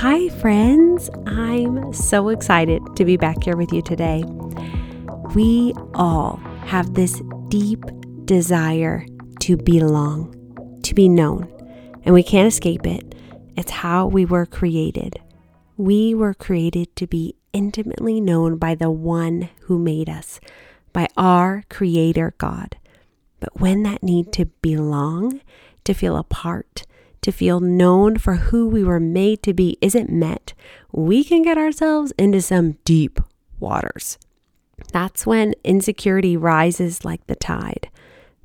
Hi, friends. I'm so excited to be back here with you today. We all have this deep desire to belong, to be known, and we can't escape it. It's how we were created. We were created to be intimately known by the one who made us, by our Creator God. But when that need to belong, to feel a part, to feel known for who we were made to be isn't met, we can get ourselves into some deep waters. That's when insecurity rises like the tide.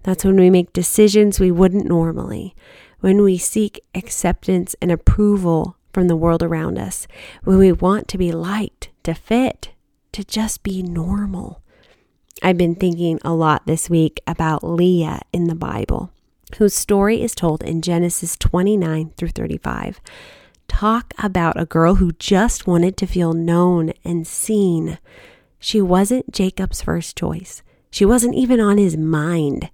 That's when we make decisions we wouldn't normally, when we seek acceptance and approval from the world around us, when we want to be liked, to fit, to just be normal. I've been thinking a lot this week about Leah in the Bible whose story is told in Genesis 29 through 35. Talk about a girl who just wanted to feel known and seen. She wasn't Jacob's first choice. She wasn't even on his mind.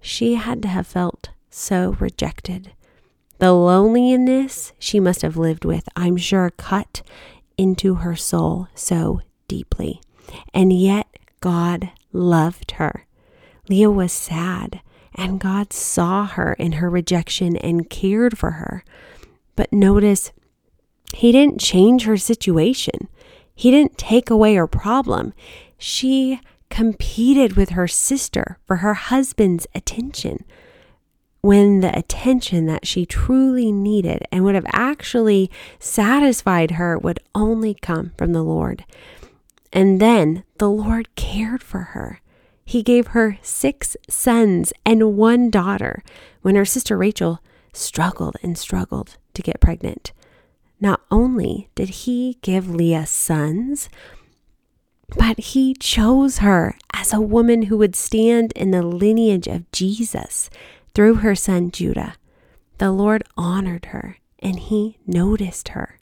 She had to have felt so rejected. The loneliness she must have lived with, I'm sure, cut into her soul so deeply. And yet, God loved her. Leah was sad. And God saw her in her rejection and cared for her. But notice, He didn't change her situation, He didn't take away her problem. She competed with her sister for her husband's attention when the attention that she truly needed and would have actually satisfied her would only come from the Lord. And then the Lord cared for her. He gave her six sons and one daughter when her sister Rachel struggled and struggled to get pregnant. Not only did he give Leah sons, but he chose her as a woman who would stand in the lineage of Jesus through her son Judah. The Lord honored her and he noticed her.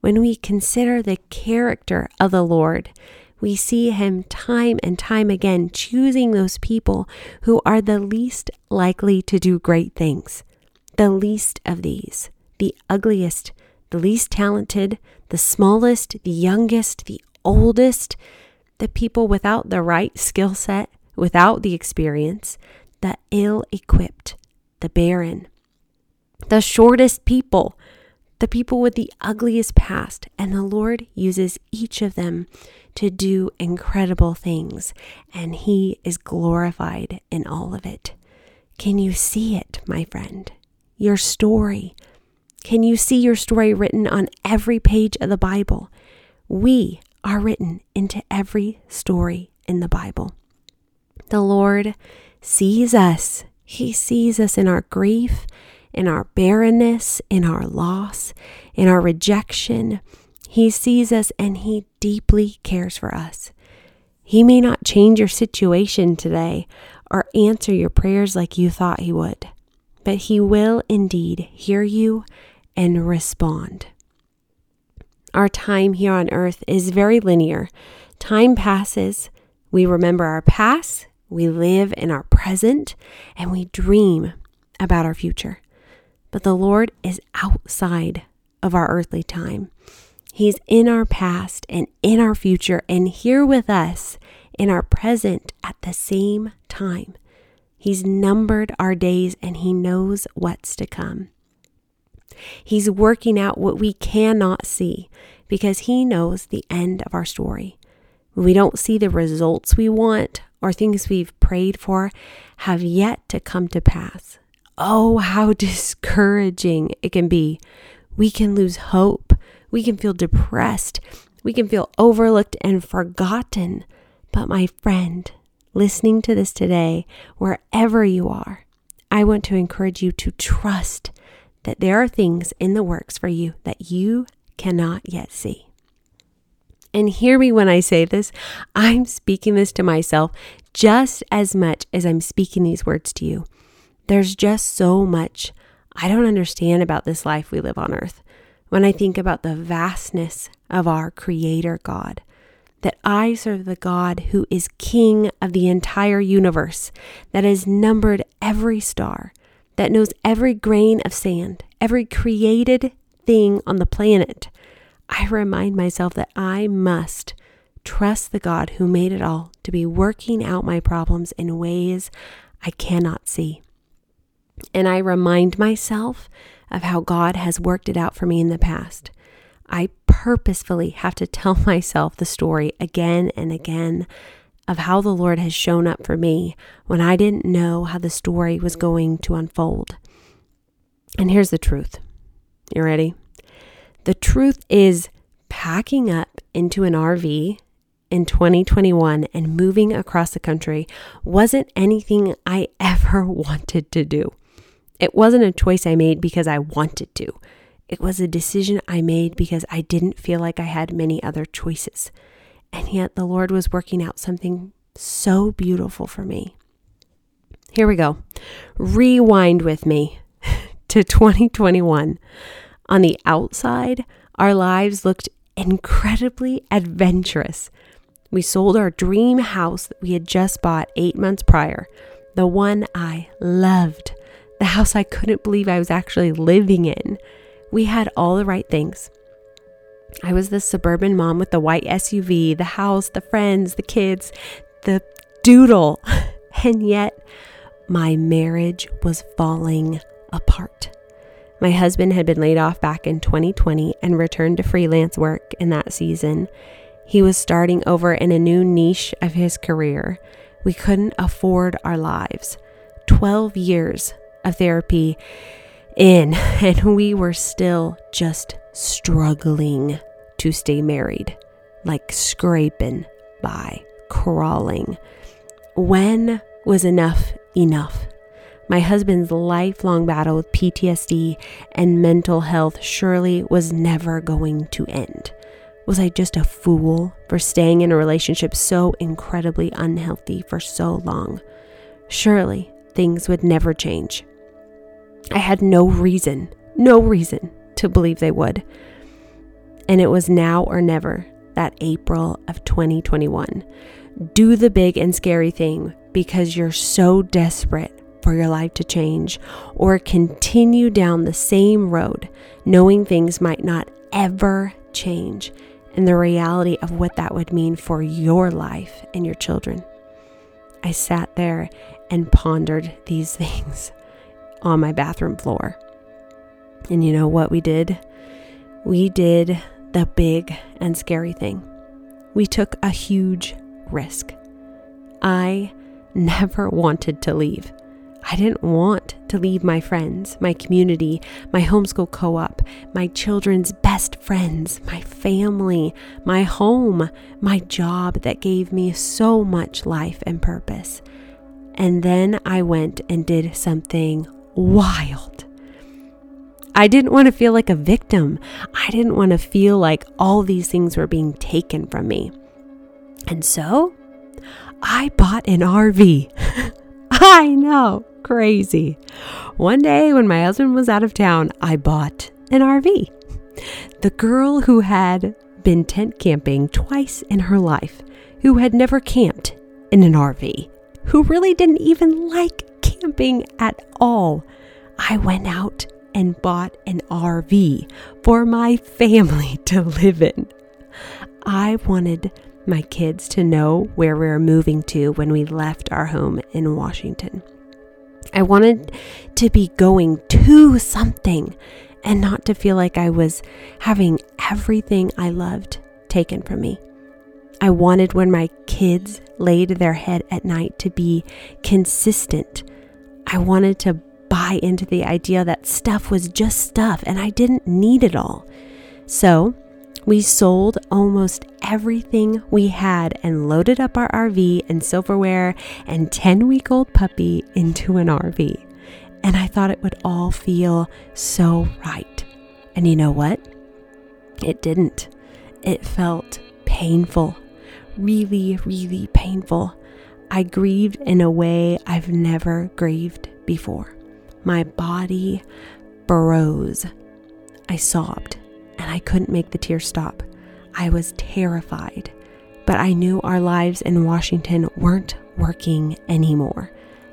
When we consider the character of the Lord, we see him time and time again choosing those people who are the least likely to do great things. The least of these, the ugliest, the least talented, the smallest, the youngest, the oldest, the people without the right skill set, without the experience, the ill equipped, the barren, the shortest people, the people with the ugliest past. And the Lord uses each of them to do incredible things, and He is glorified in all of it. Can you see it, my friend? Your story. Can you see your story written on every page of the Bible? We are written into every story in the Bible. The Lord sees us. He sees us in our grief, in our barrenness, in our loss, in our rejection, he sees us and He deeply cares for us. He may not change your situation today or answer your prayers like you thought He would, but He will indeed hear you and respond. Our time here on earth is very linear. Time passes, we remember our past, we live in our present, and we dream about our future. But the Lord is outside of our earthly time. He's in our past and in our future and here with us in our present at the same time. He's numbered our days and He knows what's to come. He's working out what we cannot see because He knows the end of our story. We don't see the results we want or things we've prayed for have yet to come to pass. Oh, how discouraging it can be. We can lose hope we can feel depressed. We can feel overlooked and forgotten. But, my friend, listening to this today, wherever you are, I want to encourage you to trust that there are things in the works for you that you cannot yet see. And hear me when I say this. I'm speaking this to myself just as much as I'm speaking these words to you. There's just so much I don't understand about this life we live on earth when I think about the vastness of our Creator God, that I serve the God who is King of the entire universe, that has numbered every star, that knows every grain of sand, every created thing on the planet, I remind myself that I must trust the God who made it all to be working out my problems in ways I cannot see. And I remind myself of how God has worked it out for me in the past. I purposefully have to tell myself the story again and again of how the Lord has shown up for me when I didn't know how the story was going to unfold. And here's the truth. You ready? The truth is packing up into an RV in 2021 and moving across the country wasn't anything I ever wanted to do. It wasn't a choice I made because I wanted to. It was a decision I made because I didn't feel like I had many other choices. And yet the Lord was working out something so beautiful for me. Here we go. Rewind with me to 2021. On the outside, our lives looked incredibly adventurous. We sold our dream house that we had just bought eight months prior, the one I loved, the house I couldn't believe I was actually living in. We had all the right things. I was the suburban mom with the white SUV, the house, the friends, the kids, the doodle. And yet, my marriage was falling apart. My husband had been laid off back in 2020 and returned to freelance work in that season. He was starting over in a new niche of his career. We couldn't afford our lives. 12 years of therapy in, and we were still just struggling to stay married, like scraping by, crawling. When was enough enough? My husband's lifelong battle with PTSD and mental health surely was never going to end. Was I just a fool for staying in a relationship so incredibly unhealthy for so long? Surely things would never change. I had no reason, no reason to believe they would. And it was now or never that April of 2021. Do the big and scary thing because you're so desperate for your life to change, or continue down the same road knowing things might not ever change and the reality of what that would mean for your life and your children. I sat there and pondered these things on my bathroom floor. And you know what we did? We did the big and scary thing. We took a huge risk. I never wanted to leave. I didn't want to leave my friends, my community, my homeschool co op, my children's best friends, my family, my home, my job that gave me so much life and purpose. And then I went and did something wild. I didn't want to feel like a victim. I didn't want to feel like all these things were being taken from me. And so I bought an RV. I know crazy. One day when my husband was out of town, I bought an RV. The girl who had been tent camping twice in her life, who had never camped in an RV, who really didn't even like camping at all, I went out and bought an RV for my family to live in. I wanted my kids to know where we were moving to when we left our home in Washington. I wanted to be going to something and not to feel like I was having everything I loved taken from me. I wanted when my kids laid their head at night to be consistent. I wanted to buy into the idea that stuff was just stuff and I didn't need it all. So we sold almost everything we had and loaded up our RV and silverware and 10 week old puppy into an RV. And I thought it would all feel so right. And you know what? It didn't. It felt painful, really, really painful. I grieved in a way I've never grieved before. My body froze. I sobbed and I couldn't make the tears stop. I was terrified, but I knew our lives in Washington weren't working anymore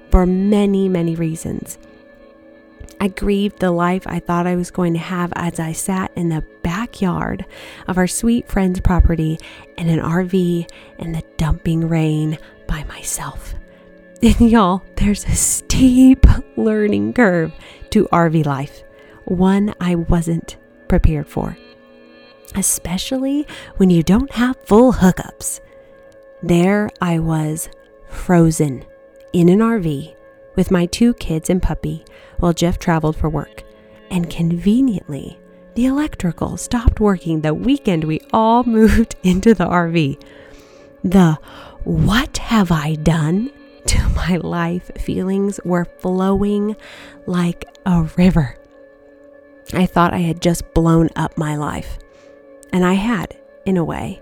for many, many reasons. I grieved the life I thought I was going to have as I sat in the backyard of our sweet friend's property in an RV in the dumping rain by myself. And y'all, there's a steep learning curve to RV life, one I wasn't prepared for, especially when you don't have full hookups. There I was, frozen in an RV with my two kids and puppy while Jeff traveled for work. And conveniently, the electrical stopped working the weekend we all moved into the RV. The what have I done to my life feelings were flowing like a river. I thought I had just blown up my life. And I had, in a way.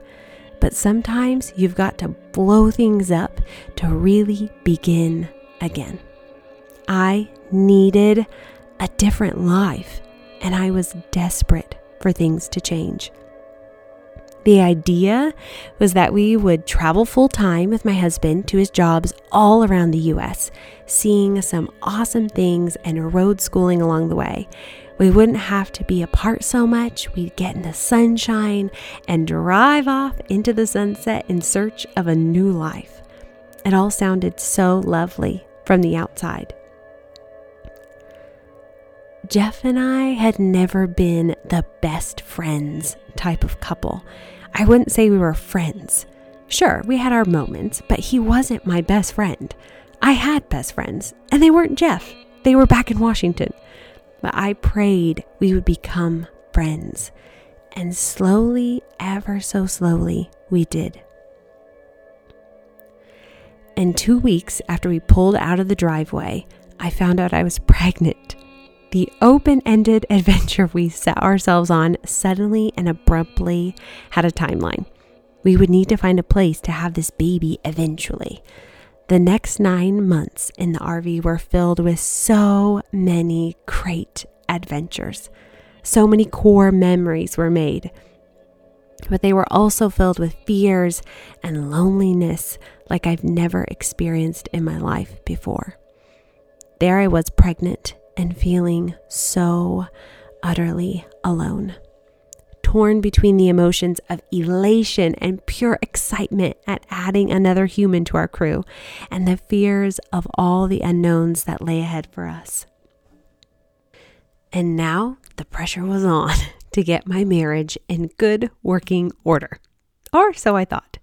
But sometimes you've got to blow things up to really begin again. I needed a different life, and I was desperate for things to change. The idea was that we would travel full time with my husband to his jobs all around the US, seeing some awesome things and road schooling along the way. We wouldn't have to be apart so much. We'd get in the sunshine and drive off into the sunset in search of a new life. It all sounded so lovely from the outside. Jeff and I had never been the best friends type of couple. I wouldn't say we were friends. Sure, we had our moments, but he wasn't my best friend. I had best friends, and they weren't Jeff. They were back in Washington. But I prayed we would become friends. And slowly, ever so slowly, we did. And two weeks after we pulled out of the driveway, I found out I was pregnant. The open ended adventure we set ourselves on suddenly and abruptly had a timeline. We would need to find a place to have this baby eventually. The next nine months in the RV were filled with so many great adventures. So many core memories were made. But they were also filled with fears and loneliness like I've never experienced in my life before. There I was pregnant and feeling so utterly alone. Torn between the emotions of elation and pure excitement at adding another human to our crew, and the fears of all the unknowns that lay ahead for us. And now the pressure was on to get my marriage in good working order. Or so I thought.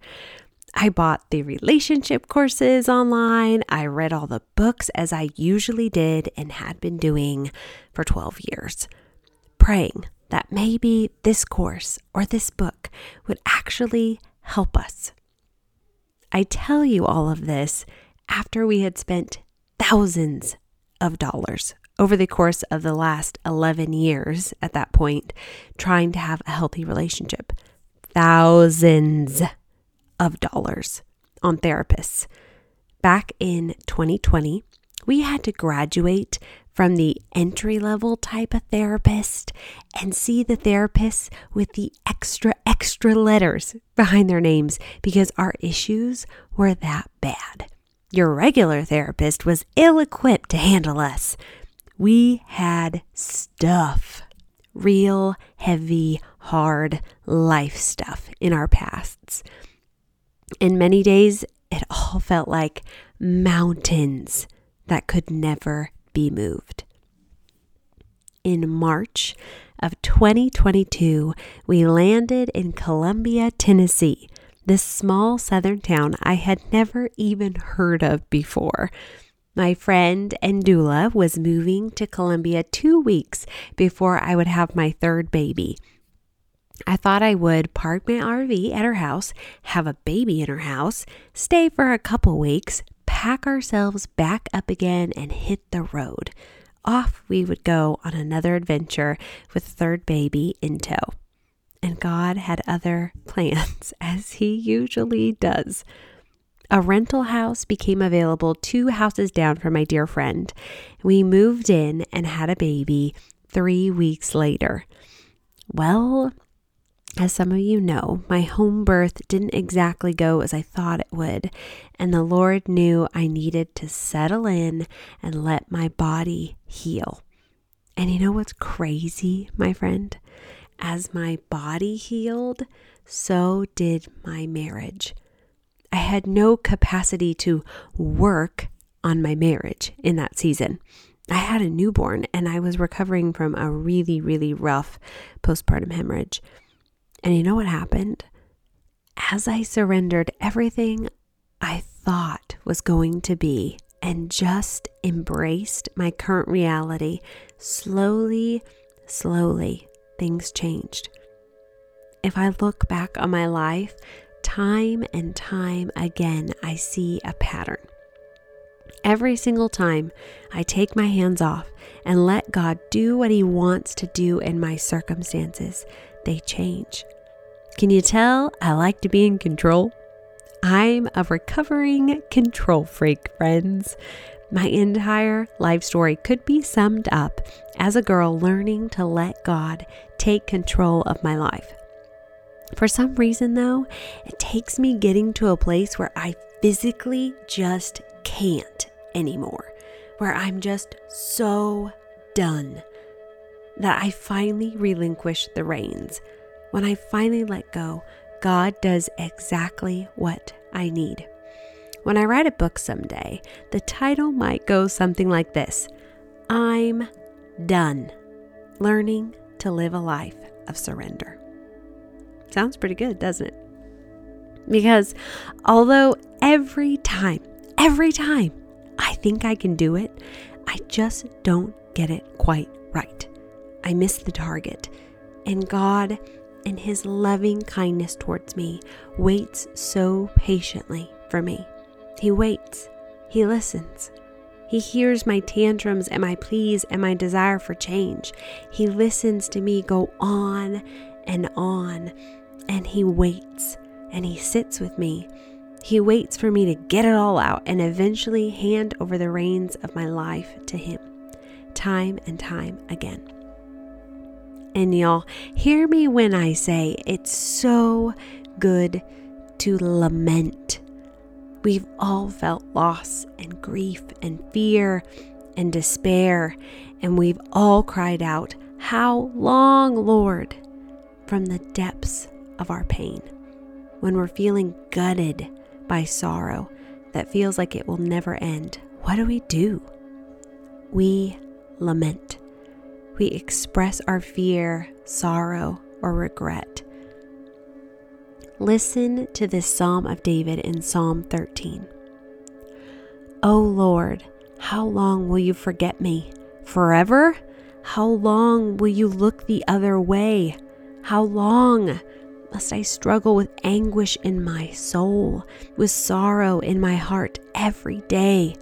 I bought the relationship courses online. I read all the books as I usually did and had been doing for 12 years, praying that maybe this course or this book would actually help us. I tell you all of this after we had spent thousands of dollars over the course of the last 11 years at that point trying to have a healthy relationship. Thousands of dollars on therapists. Back in 2020, we had to graduate from the entry level type of therapist and see the therapists with the extra, extra letters behind their names because our issues were that bad. Your regular therapist was ill equipped to handle us. We had stuff, real heavy, hard life stuff in our pasts. In many days, it all felt like mountains that could never be moved. In March of 2022, we landed in Columbia, Tennessee, this small southern town I had never even heard of before. My friend and doula was moving to Columbia two weeks before I would have my third baby. I thought I would park my RV at her house, have a baby in her house, stay for a couple weeks, pack ourselves back up again, and hit the road. Off we would go on another adventure with third baby in tow. And God had other plans, as He usually does. A rental house became available two houses down from my dear friend. We moved in and had a baby three weeks later. Well, as some of you know, my home birth didn't exactly go as I thought it would, and the Lord knew I needed to settle in and let my body heal. And you know what's crazy, my friend? As my body healed, so did my marriage. I had no capacity to work on my marriage in that season. I had a newborn and I was recovering from a really, really rough postpartum hemorrhage. And you know what happened? As I surrendered everything I thought was going to be and just embraced my current reality, slowly, slowly, things changed. If I look back on my life, time and time again, I see a pattern. Every single time I take my hands off and let God do what He wants to do in my circumstances, they change. Can you tell I like to be in control? I'm a recovering control freak, friends. My entire life story could be summed up as a girl learning to let God take control of my life. For some reason, though, it takes me getting to a place where I physically just can't anymore, where I'm just so done that I finally relinquish the reins. When I finally let go, God does exactly what I need. When I write a book someday, the title might go something like this I'm done learning to live a life of surrender. Sounds pretty good, doesn't it? Because although every time, every time I think I can do it, I just don't get it quite right. I miss the target. And God, in His loving kindness towards me, waits so patiently for me. He waits, He listens. He hears my tantrums and my pleas and my desire for change. He listens to me go on and on, and He waits and He sits with me he waits for me to get it all out and eventually hand over the reins of my life to Him, time and time again. And y'all, hear me when I say it's so good to lament. We've all felt loss and grief and fear and despair, and we've all cried out, How long, Lord? from the depths of our pain. When we're feeling gutted by sorrow that feels like it will never end, what do we do? We lament. We express our fear, sorrow, or regret. Listen to this Psalm of David in Psalm 13. O Lord, how long will you forget me? Forever? How long will you look the other way? How long must I struggle with anguish in my soul, with sorrow in my heart every day?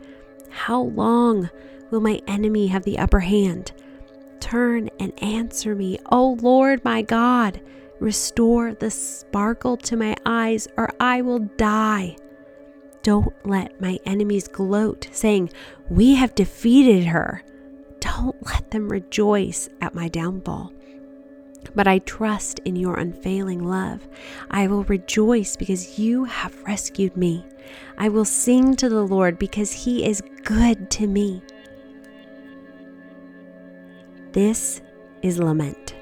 How long will my enemy have the upper hand? Turn and answer me, O Lord my God. Restore the sparkle to my eyes, or I will die. Don't let my enemies gloat, saying, We have defeated her. Don't let them rejoice at my downfall. But I trust in your unfailing love. I will rejoice because you have rescued me. I will sing to the Lord because he is good to me. This is lament.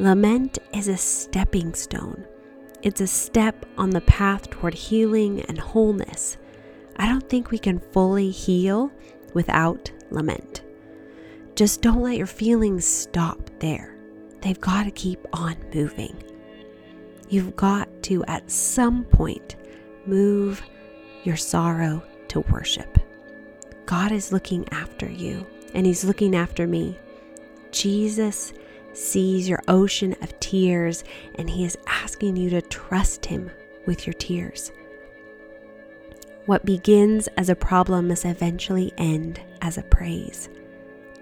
Lament is a stepping stone, it's a step on the path toward healing and wholeness. I don't think we can fully heal without lament. Just don't let your feelings stop there they've got to keep on moving. You've got to, at some point, move your sorrow to worship. God is looking after you, and He's looking after me. Jesus sees your ocean of tears, and He is asking you to trust Him with your tears. What begins as a problem must eventually end as a praise.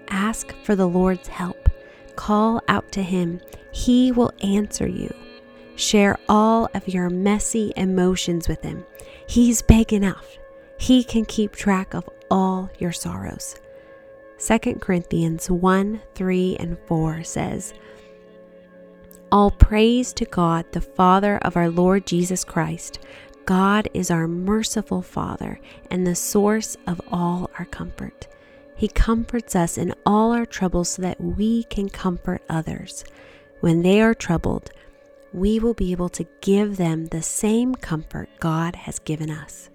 Ask for the Lord's help Call out to Him, He will answer you. Share all of your messy emotions with Him. He's big enough. He can keep track of all your sorrows. 2 Corinthians 1 3 and 4 says, All praise to God, the Father of our Lord Jesus Christ. God is our merciful Father and the source of all our comfort. He comforts us in all our troubles so that we can comfort others. When they are troubled, we will be able to give them the same comfort God has given us.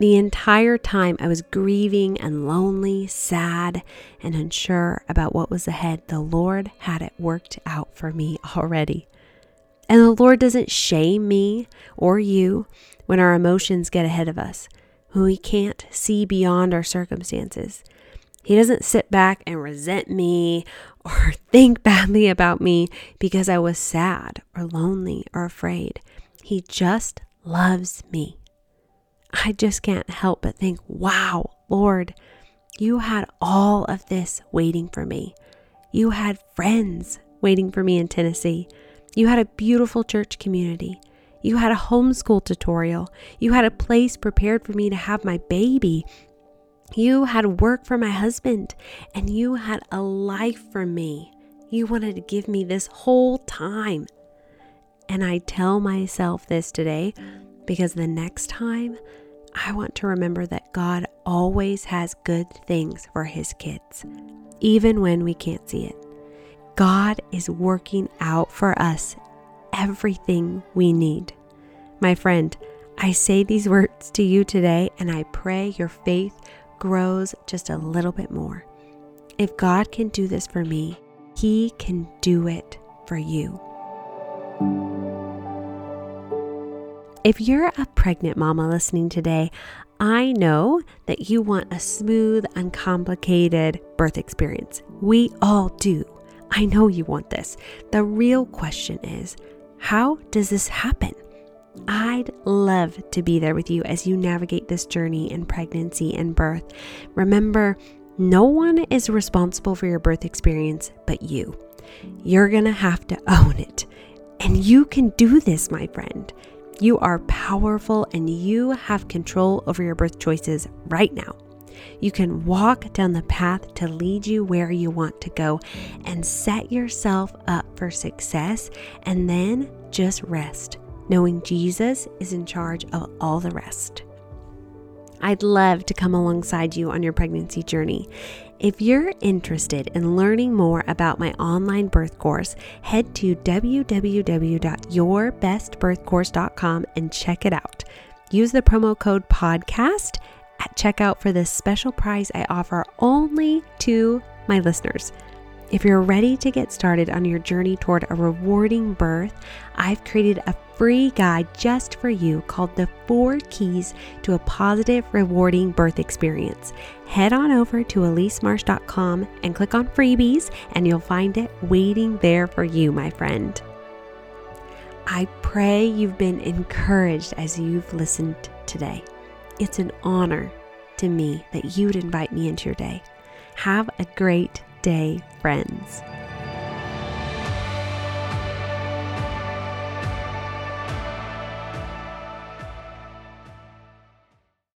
The entire time I was grieving and lonely, sad, and unsure about what was ahead, the Lord had it worked out for me already. And the Lord doesn't shame me or you when our emotions get ahead of us, when we can't see beyond our circumstances. He doesn't sit back and resent me or think badly about me because I was sad or lonely or afraid. He just loves me. I just can't help but think, wow, Lord, you had all of this waiting for me. You had friends waiting for me in Tennessee. You had a beautiful church community. You had a homeschool tutorial. You had a place prepared for me to have my baby. You had work for my husband, and you had a life for me. You wanted to give me this whole time. And I tell myself this today because the next time I want to remember that God always has good things for his kids, even when we can't see it. God is working out for us everything we need. My friend, I say these words to you today, and I pray your faith grows just a little bit more. If God can do this for me, He can do it for you. If you're a pregnant mama listening today, I know that you want a smooth, uncomplicated birth experience. We all do. I know you want this. The real question is how does this happen? I'd love to be there with you as you navigate this journey in pregnancy and birth. Remember, no one is responsible for your birth experience but you. You're going to have to own it. And you can do this, my friend. You are powerful and you have control over your birth choices right now. You can walk down the path to lead you where you want to go and set yourself up for success and then just rest, knowing Jesus is in charge of all the rest. I'd love to come alongside you on your pregnancy journey. If you're interested in learning more about my online birth course, head to www.yourbestbirthcourse.com and check it out. Use the promo code podcast at checkout for this special prize I offer only to my listeners. If you're ready to get started on your journey toward a rewarding birth, I've created a free guide just for you called The Four Keys to a Positive, Rewarding Birth Experience. Head on over to elisemarsh.com and click on freebies, and you'll find it waiting there for you, my friend. I pray you've been encouraged as you've listened today. It's an honor to me that you'd invite me into your day. Have a great day, friends.